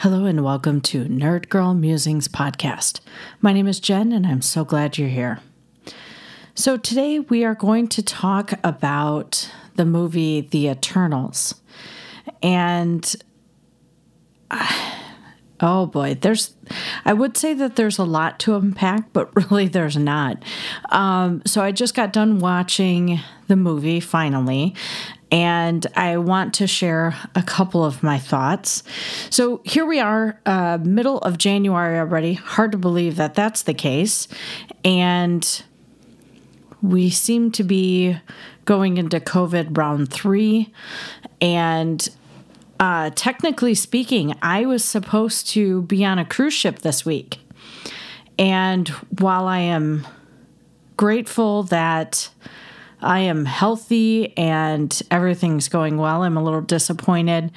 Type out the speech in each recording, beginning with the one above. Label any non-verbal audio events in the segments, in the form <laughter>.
Hello and welcome to Nerd Girl Musings podcast. My name is Jen and I'm so glad you're here. So, today we are going to talk about the movie The Eternals. And oh boy, there's, I would say that there's a lot to unpack, but <laughs> really there's not. Um, so, I just got done watching the movie finally, and I want to share a couple of my thoughts. So here we are, uh, middle of January already. Hard to believe that that's the case. And we seem to be going into COVID round three. And uh, technically speaking, I was supposed to be on a cruise ship this week. And while I am grateful that I am healthy and everything's going well. I'm a little disappointed.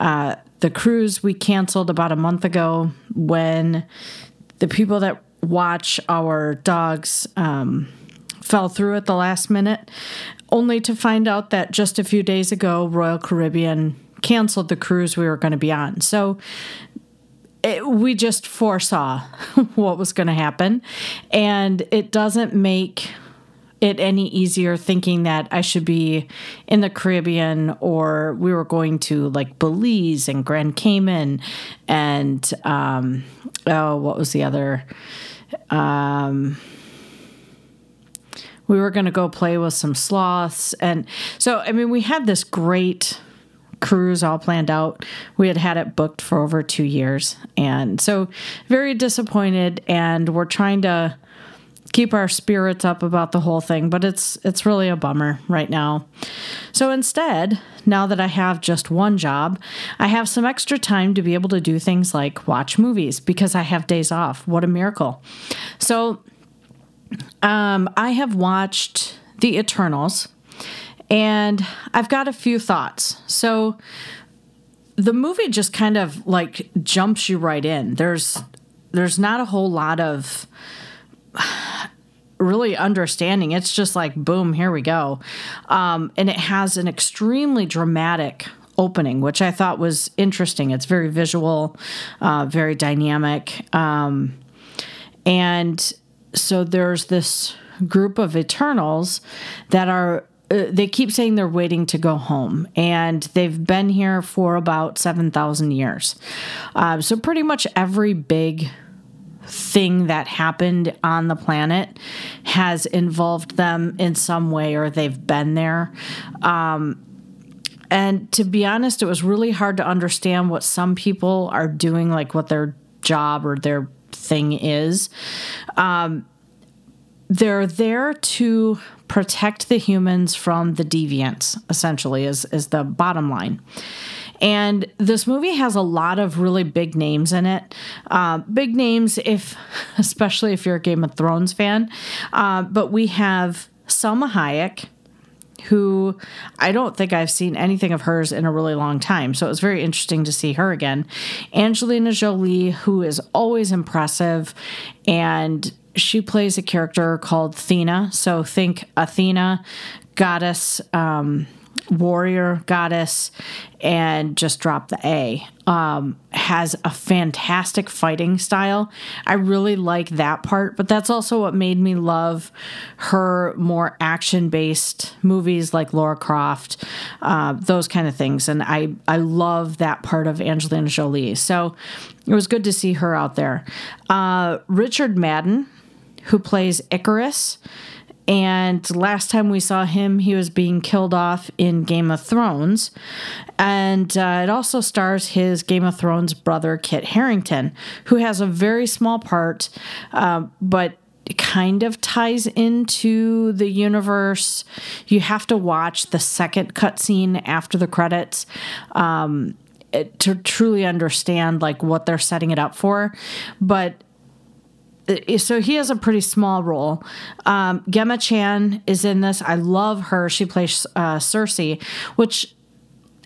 Uh, the cruise we canceled about a month ago when the people that watch our dogs um, fell through at the last minute, only to find out that just a few days ago, Royal Caribbean canceled the cruise we were going to be on. So it, we just foresaw <laughs> what was going to happen. And it doesn't make it any easier thinking that I should be in the Caribbean or we were going to like Belize and Grand Cayman and um, oh, what was the other? Um, we were going to go play with some sloths. And so, I mean, we had this great cruise all planned out. We had had it booked for over two years. And so, very disappointed. And we're trying to keep our spirits up about the whole thing, but it's it's really a bummer right now. So instead, now that I have just one job, I have some extra time to be able to do things like watch movies because I have days off. What a miracle. So um, I have watched The Eternals and I've got a few thoughts. So the movie just kind of like jumps you right in. There's there's not a whole lot of really understanding. It's just like, boom, here we go. Um, and it has an extremely dramatic opening, which I thought was interesting. It's very visual, uh, very dynamic. Um, and so there's this group of Eternals that are uh, they keep saying they're waiting to go home, and they've been here for about 7,000 years. Uh, so, pretty much every big thing that happened on the planet has involved them in some way or they've been there. Um, and to be honest, it was really hard to understand what some people are doing, like what their job or their thing is. Um, they're there to protect the humans from the deviants, essentially, is, is the bottom line. And this movie has a lot of really big names in it. Uh, big names, if <laughs> especially if you're a Game of Thrones fan. Uh, but we have Salma Hayek, who I don't think I've seen anything of hers in a really long time. So it was very interesting to see her again. Angelina Jolie, who is always impressive, and she plays a character called Thena. So think Athena, goddess. Um, warrior goddess and just drop the A. Um, has a fantastic fighting style. I really like that part, but that's also what made me love her more action based movies like Laura Croft, uh, those kind of things. And I, I love that part of Angelina Jolie. So it was good to see her out there. Uh, Richard Madden, who plays Ikaris and last time we saw him, he was being killed off in Game of Thrones. And uh, it also stars his Game of Thrones brother, Kit Harington, who has a very small part, uh, but kind of ties into the universe. You have to watch the second cutscene after the credits. Um, to truly understand like what they're setting it up for but so he has a pretty small role. Um, Gemma Chan is in this. I love her. She plays uh, Sersi, which,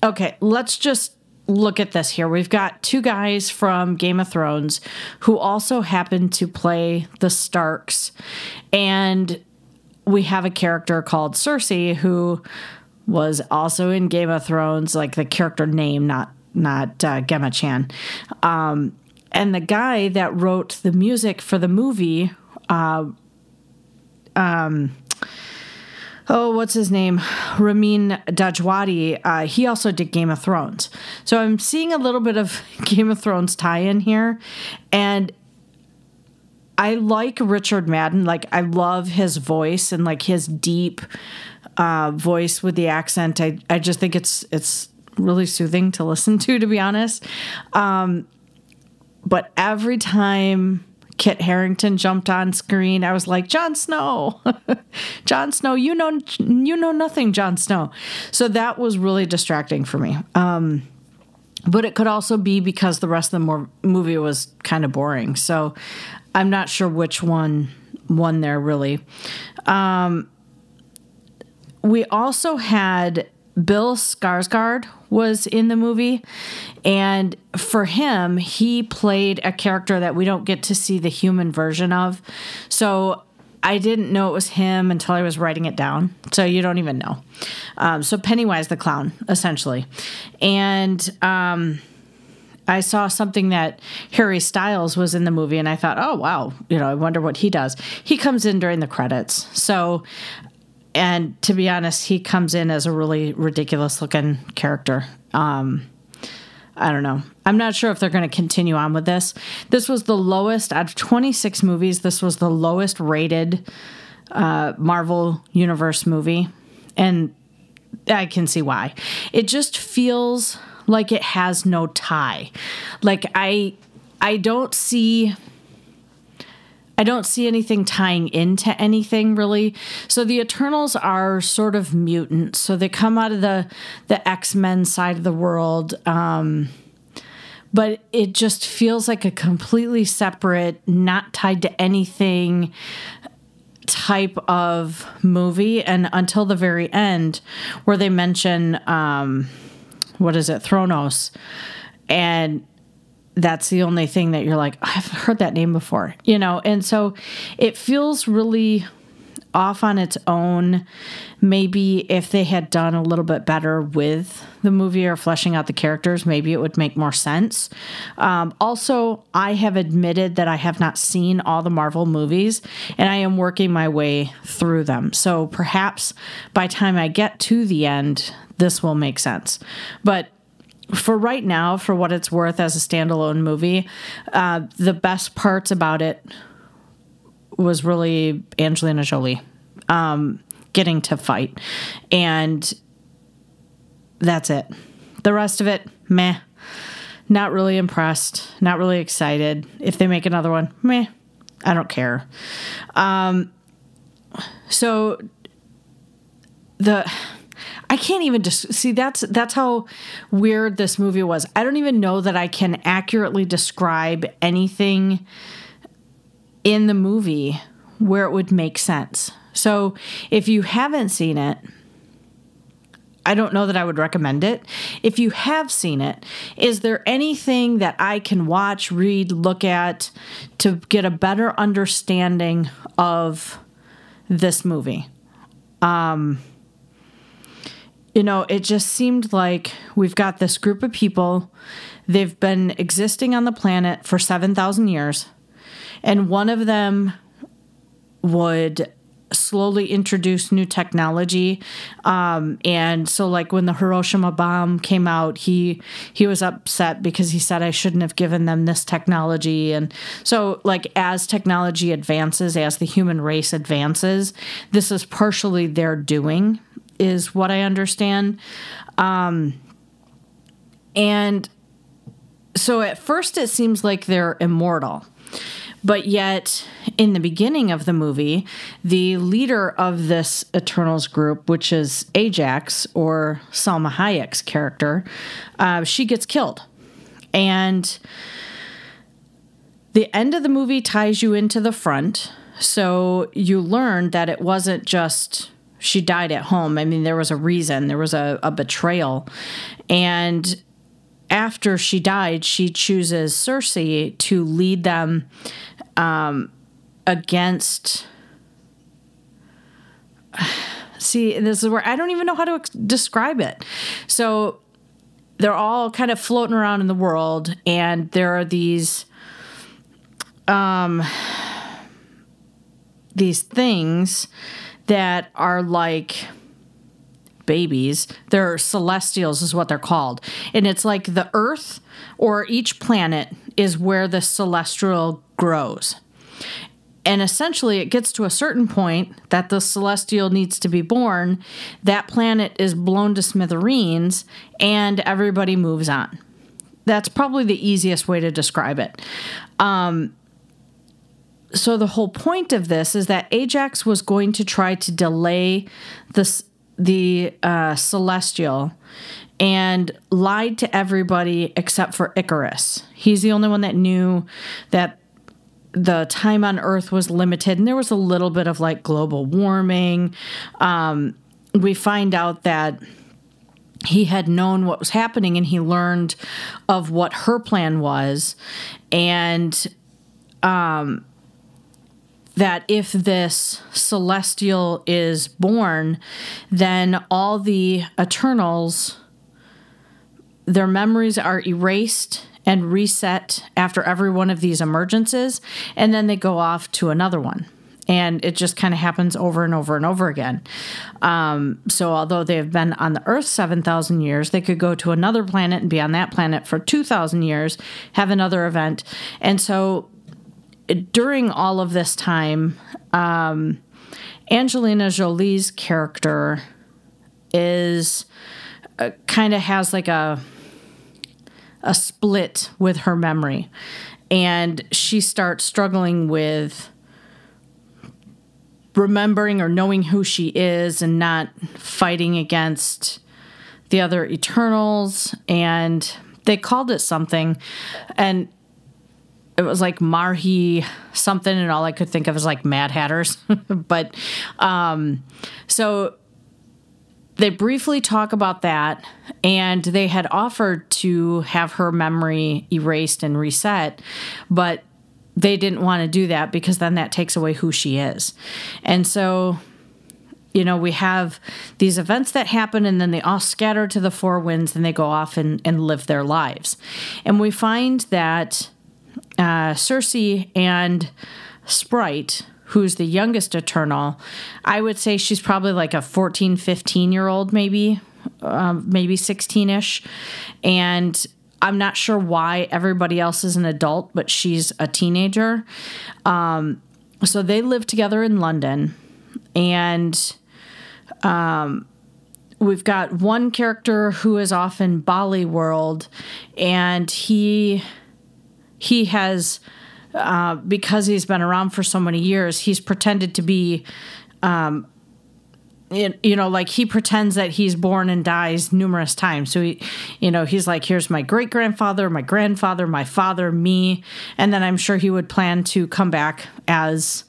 okay, let's just look at this here. We've got two guys from Game of Thrones who also happen to play the Starks. And we have a character called Cersei who was also in Game of Thrones, like the character name, not not uh, Gemma Chan. Um, and the guy that wrote the music for the movie, uh, um, oh, what's his name? Ramin Djawadi. Uh, he also did Game of Thrones. So I'm seeing a little bit of <laughs> Game of Thrones tie in here. And I like Richard Madden. Like, I love his voice and like his deep uh, voice with the accent. I, I just think it's, it's, really soothing to listen to to be honest um, but every time Kit Harington jumped on screen, I was like, Jon Snow, <laughs> Jon Snow, you know, you know nothing, Jon Snow. So that was really distracting for me. Um, but it could also be because the rest of the movie was kind of boring. So I'm not sure which one won there really. Um, we also had Bill Skarsgård was in the movie. And for him, he played a character that we don't get to see the human version of. So I didn't know it was him until I was writing it down. So you don't even know. Um, so Pennywise the clown, essentially. And um, I saw something that Harry Styles was in the movie, and I thought, oh, wow, you know, I wonder what he does. He comes in during the credits. So and to be honest, he comes in as a really ridiculous looking character. Um, I don't know. I'm not sure if they're going to continue on with this. This was the lowest out of 26 movies. This was the lowest rated uh, Marvel Universe movie, and I can see why. It just feels like it has no tie. Like I, I don't see I don't see anything tying into anything really. So the Eternals are sort of mutants. So they come out of the the X Men side of the world. Um, but it just feels like a completely separate, not tied to anything type of movie. And until the very end, where they mention, um, what is it, Thronos, and that's the only thing that you're like, I've heard that name before, you know? And so it feels really off on its own. Maybe if they had done a little bit better with the movie or fleshing out the characters, maybe it would make more sense. Um, also, I have admitted that I have not seen all the Marvel movies and I am working my way through them. So perhaps by time I get to the end, this will make sense. But for right now, for what it's worth as a standalone movie, uh, the best parts about it was really Angelina Jolie um, getting to fight. And that's it. The rest of it, meh. Not really impressed. Not really excited. If they make another one, meh. I don't care. Um, so the I can't even just see that's that's how weird this movie was. I don't even know that I can accurately describe anything in the movie where it would make sense. So, if you haven't seen it, I don't know that I would recommend it. If you have seen it, is there anything that I can watch, read, look at to get a better understanding of this movie? Um, you know, it just seemed like we've got this group of people. They've been existing on the planet for 7,000 years, and one of them would slowly introduce new technology. Um, and so like when the hiroshima bomb came out he he was upset because he said i shouldn't have given them this technology. And so like as technology advances as the human race advances this is partially their doing is what I understand. Um, and so at first it seems like they're immortal. But yet, in the beginning of the movie, the leader of this Eternals group, which is Ajax or Salma Hayek's character, uh, she gets killed. And the end of the movie ties you into the front. So you learn that it wasn't just she died at home. I mean, there was a reason, there was a, a betrayal. And after she died, she chooses Sersi to lead them um, against. <sighs> See, this is where I don't even know how to describe it. So they're all kind of floating around in the world, and there are these um these things that are like babies. They're celestials, is what they're called. And it's like the Earth or each planet is where the celestial grows. And essentially, it gets to a certain point that the celestial needs to be born. That planet is blown to smithereens, and everybody moves on. That's probably the easiest way to describe it. Um, so the whole point of this is that Ajax was going to try to delay this the uh, celestial and lied to everybody except for Ikaris. He's the only one that knew that the time on Earth was limited, and there was a little bit of like global warming. Um, we find out that he had known what was happening and he learned of what her plan was and um, that if this celestial is born then all the eternals their memories are erased and reset after every one of these emergences, and then they go off to another one. And it just kind of happens over and over and over again. Um, so, although they have been on the Earth 7,000 years, they could go to another planet and be on that planet for 2,000 years, have another event. And so, during all of this time, um, Angelina Jolie's character is uh, kind of has like a a split with her memory. And she starts struggling with remembering or knowing who she is and not fighting against the other Eternals. And they called it something. And it was like Marhi something, and all I could think of is like Mad Hatters. <laughs> but um, so they briefly talk about that, and they had offered to have her memory erased and reset, but they didn't want to do that because then that takes away who she is. And so, you know, we have these events that happen, and then they all scatter to the four winds and they go off and, and live their lives. And we find that uh, Sersi and Sprite who's the youngest Eternal, I would say she's probably like a 14, 15 year old, maybe, um, maybe 16 ish. And I'm not sure why everybody else is an adult, but she's a teenager. Um, so they live together in London. And um, we've got one character who is off in Bollywood, and he he has uh, because he's been around for so many years, he's pretended to be. Um, you know, like he pretends that he's born and dies numerous times. So he, you know, he's like, here's my great grandfather, my grandfather, my father, me. And then I'm sure he would plan to come back as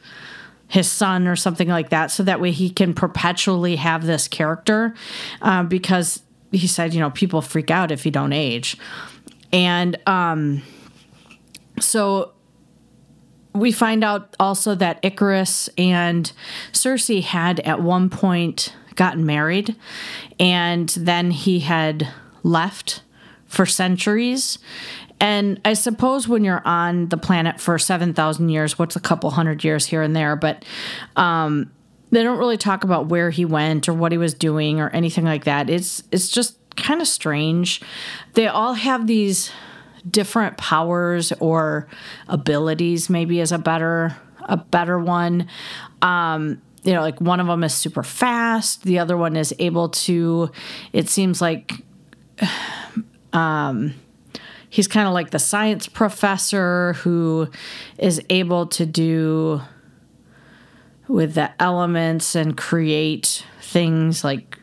his son or something like that. So that way he can perpetually have this character uh, because he said, you know, people freak out if you don't age. And um, so we find out also that Ikaris and Sersi had at one point gotten married, and then he had left for centuries. And I suppose when you're on the planet for 7,000 years, what's a couple hundred years here and there, but um, they don't really talk about where he went or what he was doing or anything like that. It's it's just kind of strange. They all have these different powers or abilities maybe is a better a better one. Um you know like one of them is super fast the other one is able to it seems like <sighs> um he's kind of like the science professor who is able to do with the elements and create things like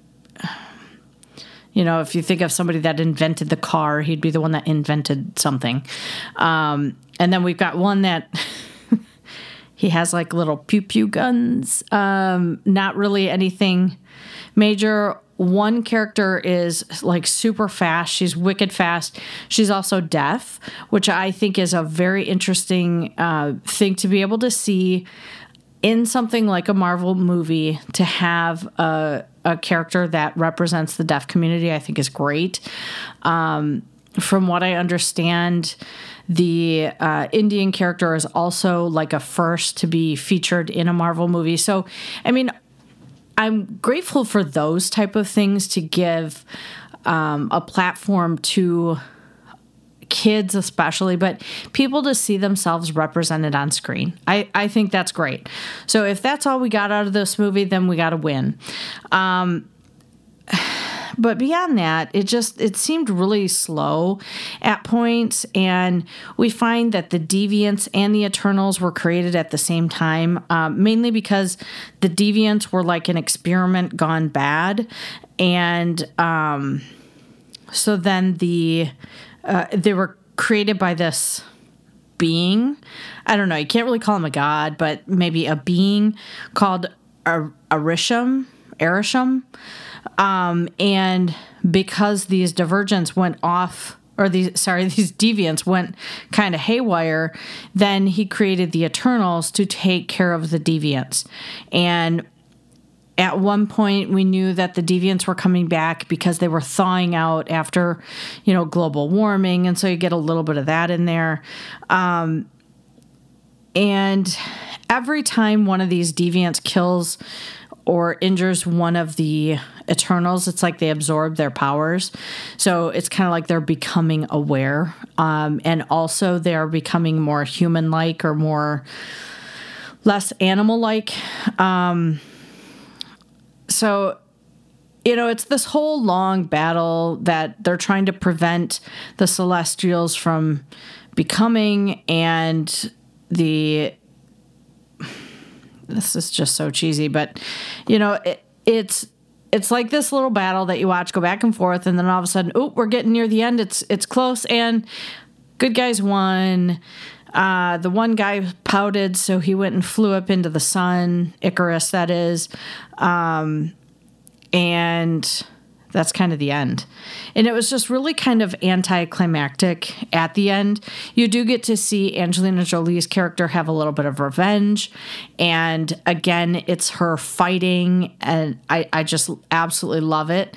you know, if you think of somebody that invented the car, he'd be the one that invented something. Um, and then we've got one that <laughs> he has like little pew pew guns. Um, not really anything major. One character is like super fast. She's wicked fast. She's also deaf, which I think is a very interesting uh, thing to be able to see in something like a Marvel movie to have a a character that represents the deaf community, I think is great. Um, from what I understand, the uh, Indian character is also like a first to be featured in a Marvel movie. So, I mean, I'm grateful for those type of things to give um, a platform to kids especially but people to see themselves represented on screen. I, I think that's great. So if that's all we got out of this movie then we got to win. Um, <sighs> but beyond that it just it seemed really slow at points and we find that the deviants and the eternals were created at the same time um, mainly because the deviants were like an experiment gone bad and um, so then the uh, they were created by this being. I don't know. You can't really call him a god, but maybe a being called Ar- Arishem. Arishem. Um, and because these divergents went off or these sorry <laughs> these deviants went kind of haywire then he created the eternals to take care of the deviants and at one point we knew that the deviants were coming back because they were thawing out after you know global warming and so you get a little bit of that in there. Um, and every time one of these deviants kills or injures one of the eternals it's like they absorb their powers. So it's kind of like they're becoming aware um, and also they're becoming more human like or more less animal like um, so you know, it's this whole long battle that they're trying to prevent the Celestials from becoming, and the. This is just so cheesy, but you know, it, it's it's like this little battle that you watch go back and forth, and then all of a sudden, oh, we're getting near the end. It's it's close, and good guys won. Uh, the one guy pouted, so he went and flew up into the sun, Ikaris, that is. Um, and that's kind of the end. And it was just really kind of anticlimactic at the end. You do get to see Angelina Jolie's character have a little bit of revenge. And again, it's her fighting, and I, I just absolutely love it.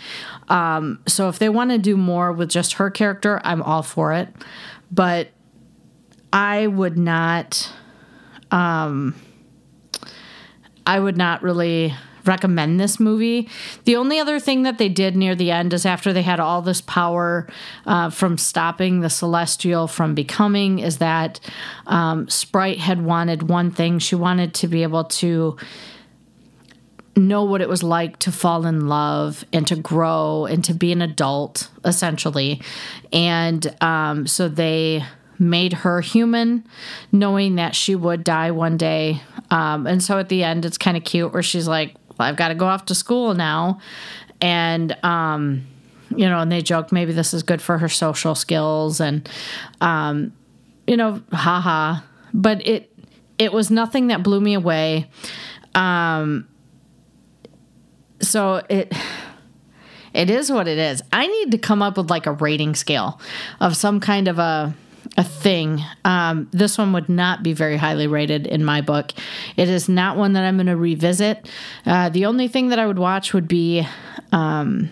Um, so if they want to do more with just her character, I'm all for it. But I would not um I would not really recommend this movie. The only other thing that they did near the end is after they had all this power uh, from stopping the Celestial from becoming, is that um, Sprite had wanted one thing. She wanted to be able to know what it was like to fall in love and to grow and to be an adult, essentially. And um, so they made her human, knowing that she would die one day. Um, and so at the end, it's kind of cute where she's like, well, I've got to go off to school now. And, um, you know, and they joke maybe this is good for her social skills and, um, you know, haha. But it, it was nothing that blew me away. Um, so it, it is what it is. I need to come up with like a rating scale of some kind of a, a thing. Um, this one would not be very highly rated in my book. It is not one that I'm going to revisit. Uh, the only thing that I would watch would be um,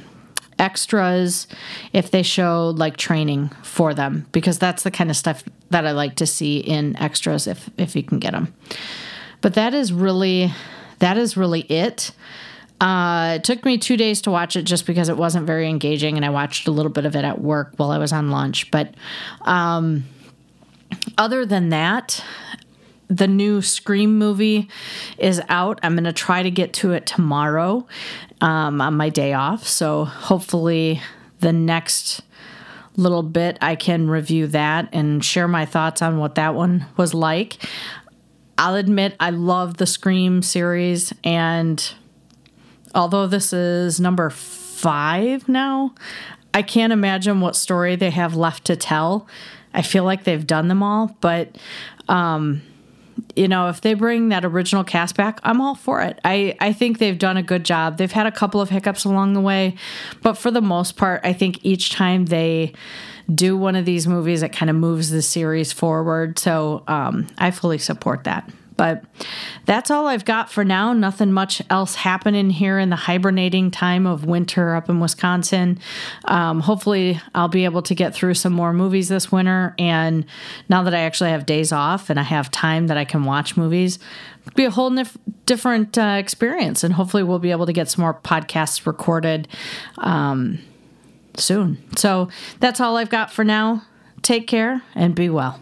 extras if they show like training for them, because that's the kind of stuff that I like to see in extras if if you can get them. But that is really that is really it. Uh, it took me two days to watch it just because it wasn't very engaging, and I watched a little bit of it at work while I was on lunch. But um, other than that, the new Scream movie is out. I'm going to try to get to it tomorrow um, on my day off. So hopefully, the next little bit I can review that and share my thoughts on what that one was like. I'll admit I love the Scream series and although this is number five now, I can't imagine what story they have left to tell. I feel like they've done them all, but um, you know, if they bring that original cast back, I'm all for it. I, I think they've done a good job. They've had a couple of hiccups along the way, but for the most part, I think each time they do one of these movies, it kind of moves the series forward. So um, I fully support that. But that's all I've got for now. Nothing much else happening here in the hibernating time of winter up in Wisconsin. Um, hopefully, I'll be able to get through some more movies this winter. And now that I actually have days off and I have time that I can watch movies, be a whole nif- different uh, experience. And hopefully, we'll be able to get some more podcasts recorded um, soon. So that's all I've got for now. Take care and be well.